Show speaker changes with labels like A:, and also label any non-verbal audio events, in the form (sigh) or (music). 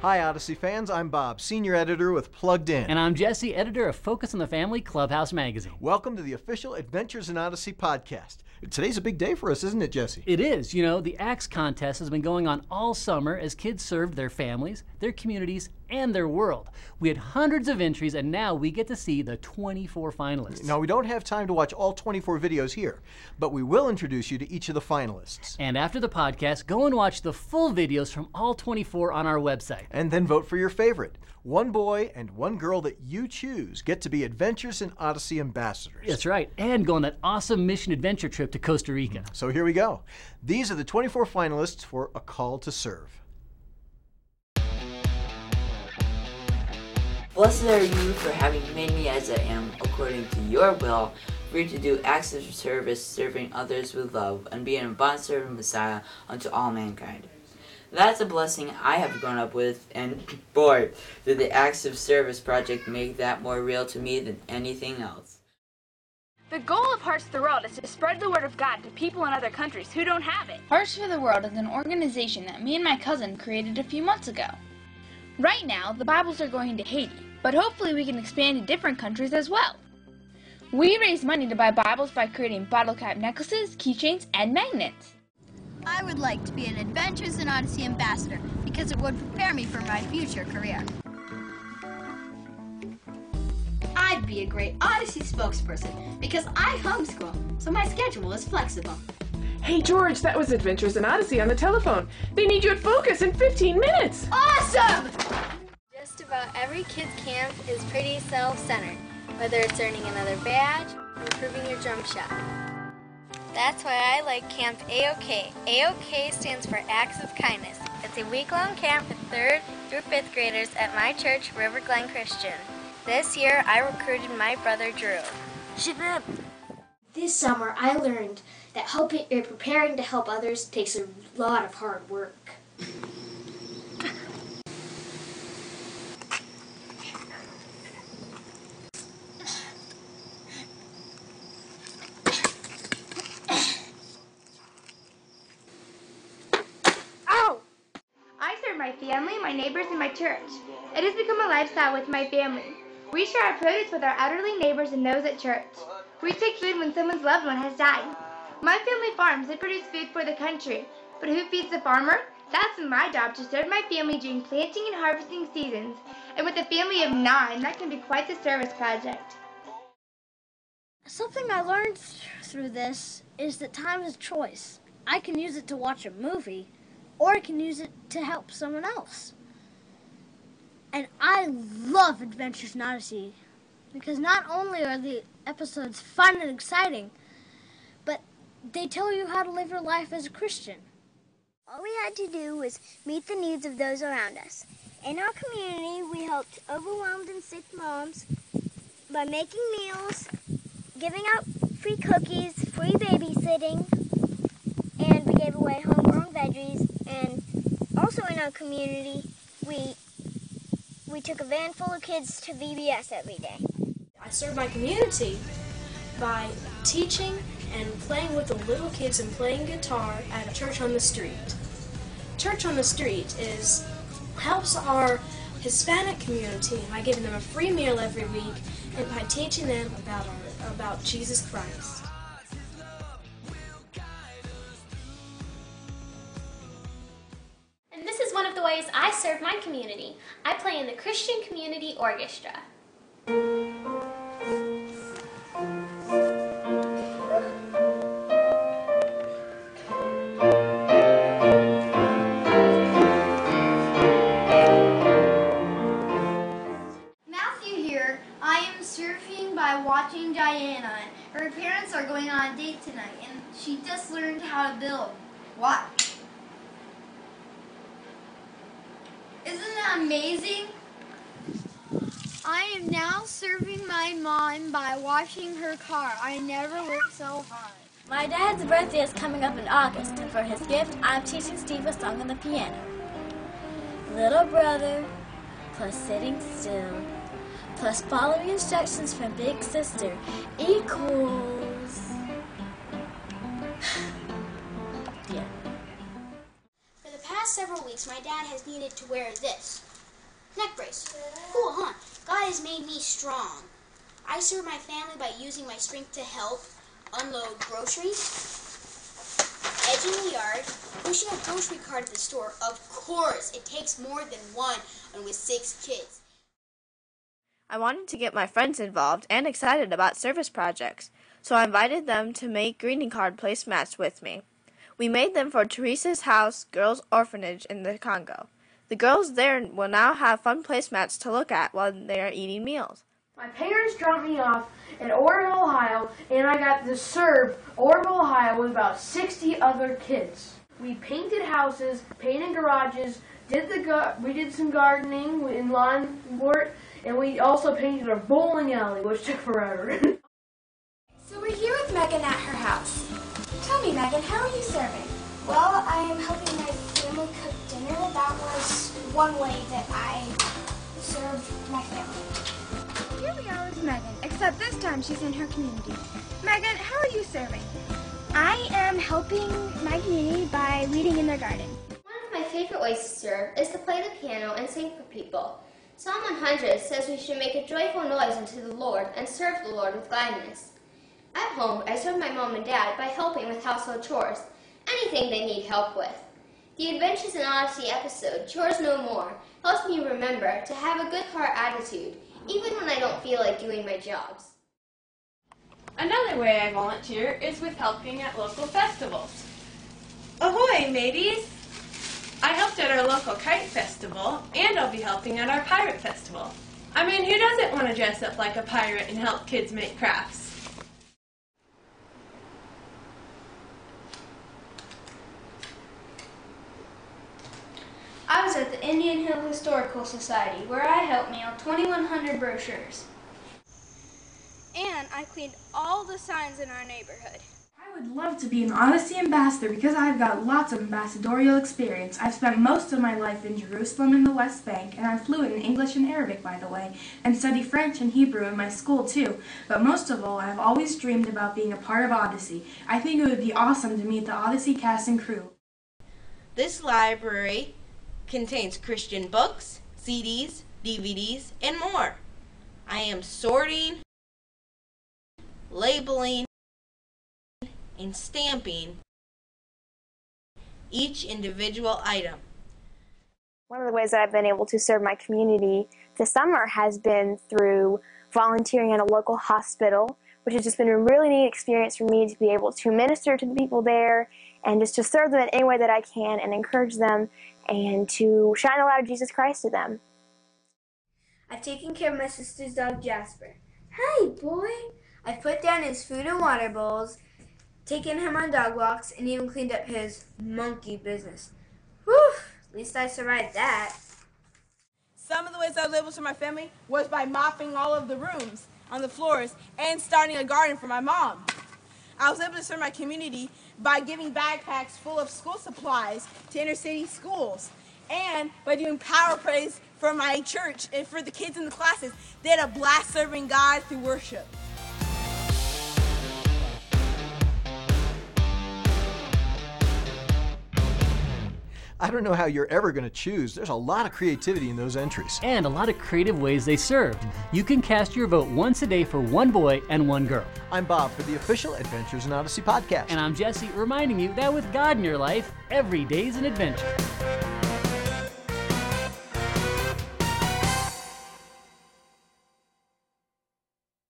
A: Hi, Odyssey fans. I'm Bob, senior editor with Plugged In.
B: And I'm Jesse, editor of Focus on the Family Clubhouse magazine.
A: Welcome to the official Adventures in Odyssey podcast. Today's a big day for us, isn't it, Jesse?
B: It is. You know, the A.C.T.S. contest has been going on all summer as kids served their families, their communities, and their world. We had hundreds of entries, and now we get to see the 24 finalists.
A: Now, we don't have time to watch all 24 videos here, but we will introduce you to each of the finalists.
B: And after the podcast, go and watch the full videos from all 24 on our website.
A: And then vote for your favorite. One boy and one girl that you choose get to be Adventures in Odyssey ambassadors.
B: That's right, and go on that awesome mission adventure trip to Costa Rica.
A: So here we go. These are the 24 finalists for A Call to Serve.
C: Blessed are you for having made me as I am, according to your will, free to do acts of service, serving others with love, and being a bondservant Messiah unto all mankind. That's a blessing I have grown up with, and (clears throat) boy, did the Acts of Service project make that more real to me than anything else.
D: The goal of Hearts for the World is to spread the word of God to people in other countries who don't have it.
E: Hearts for the World is an organization that me and my cousin created a few months ago. Right now, the Bibles are going to Haiti, but hopefully we can expand to different countries as well. We raise money to buy Bibles by creating bottle cap necklaces, keychains, and magnets.
F: I would like to be an Adventures in Odyssey ambassador because it would prepare me for my future career.
G: I'd be a great Odyssey spokesperson because I homeschool, so my schedule is flexible.
H: Hey George, that was Adventures in Odyssey on the telephone. They need you at Focus in 15 minutes.
F: Awesome!
I: Just about every kids camp is pretty self-centered, whether it's earning another badge or improving your drum shot. That's why I like Camp AOK. AOK stands for Acts of Kindness. It's a week-long camp for 3rd through 5th graders at my church, River Glen Christian. This year, I recruited my brother Drew.
J: This summer, I learned that helping or eh, preparing to help others takes a lot of hard work.
D: Ow! I serve my family, my neighbors, and my church. It has become a lifestyle with my family. We share our produce with our elderly neighbors and those at church. We take food when someone's loved one has died. My family farms and produce food for the country. But who feeds the farmer? That's my job to serve my family during planting and harvesting seasons. And with a family of nine, that can be quite the service project.
J: Something I learned through this is that time is choice. I can use it to watch a movie, or I can use it to help someone else. And I love Adventures in Odyssey because not only are the episodes fun and exciting, but they tell you how to live your life as a Christian.
I: All we had to do was meet the needs of those around us. In our community, we helped overwhelmed and sick moms by making meals, giving out free cookies, free babysitting, and we gave away homegrown veggies. And also in our community, we we took a van full of kids to VBS every day.
K: I serve my community by teaching and playing with the little kids and playing guitar at Church on the Street. Church on the Street is helps our Hispanic community by giving them a free meal every week and by teaching them about our, about Jesus Christ.
L: The ways I serve my community. I play in the Christian Community Orchestra.
F: Matthew here. I am surfing by watching Diana. Her parents are going on a date tonight, and she just learned how to build. Watch. Amazing? I am now serving my mom by washing her car. I never worked so hard.
L: My dad's birthday is coming up in August, and for his gift, I'm teaching Steve a song on the piano. Little brother, plus sitting still, plus following instructions from big sister equals.
J: Weeks, my dad has needed to wear this
G: Neck brace. Cool, huh? God has made me strong. I serve my family by using my strength to help unload groceries, edging the yard, pushing a grocery cart at the store. Of course, it takes more than one, and with six kids.
M: I wanted to get my friends involved and excited about service projects, so I invited them to make greeting card placemats with me. We made them for Teresa's House Girls Orphanage in the Congo. The girls there will now have fun placemats to look at while they are eating meals.
N: My parents dropped me off in Orrville, Ohio, and I got to serve Orrville, Ohio with about 60 other kids. We painted houses, painted garages, did the we did some gardening in lawn work, and we also painted a bowling alley, which took forever. (laughs)
O: Tell me, Megan, how are you serving?
D: Well, I am helping my family cook dinner. That was one way that I served my family.
O: Here we are with Megan, except this time she's in her community. Megan, how are you serving?
D: I am helping my community by reading in their garden.
P: One of my favorite ways to serve is to play the piano and sing for people. Psalm 100 says we should make a joyful noise unto the Lord and serve the Lord with gladness. At home, I serve my mom and dad by helping with household chores, anything they need help with. The Adventures in Odyssey episode, Chores No More, helps me remember to have a good heart attitude, even when I don't feel like doing my jobs.
Q: Another way I volunteer is with helping at local festivals. Ahoy, mateys! I helped at our local kite festival, and I'll be helping at our pirate festival. I mean, who doesn't want to dress up like a pirate and help kids make crafts?
R: I was at the Indian Hill Historical Society where I helped mail 2,100 brochures.
S: And I cleaned all the signs in our neighborhood.
T: I would love to be an Odyssey ambassador because I've got lots of ambassadorial experience. I've spent most of my life in Jerusalem and the West Bank, and I'm fluent in English and Arabic, by the way, and study French and Hebrew in my school, too. But most of all, I've always dreamed about being a part of Odyssey. I think it would be awesome to meet the Odyssey cast and crew.
U: This library contains Christian books, CDs, DVDs, and more. I am sorting, labeling, and stamping each individual item.
M: One of the ways that I've been able to serve my community this summer has been through volunteering at a local hospital, which has just been a really neat experience for me to be able to minister to the people there and just to serve them in any way that I can and encourage them and to shine the light of Jesus Christ to them.
V: I've taken care of my sister's dog Jasper. Hi, boy! I've put down his food and water bowls, taken him on dog walks, and even cleaned up his monkey business. Whew! At least I survived that.
W: Some of the ways I was able to serve my family was by mopping all of the rooms on the floors and starting a garden for my mom. I was able to serve my community by giving backpacks full of school supplies to inner city schools and by doing power praise for my church and for the kids in the classes. They had a blast serving God through worship.
A: I don't know how you're ever going to choose. There's a lot of creativity in those entries.
B: And a lot of creative ways they served. You can cast your vote once a day for one boy and one girl.
A: I'm Bob for the official Adventures in Odyssey podcast.
B: And I'm Jesse, reminding you that with God in your life, every day's an adventure.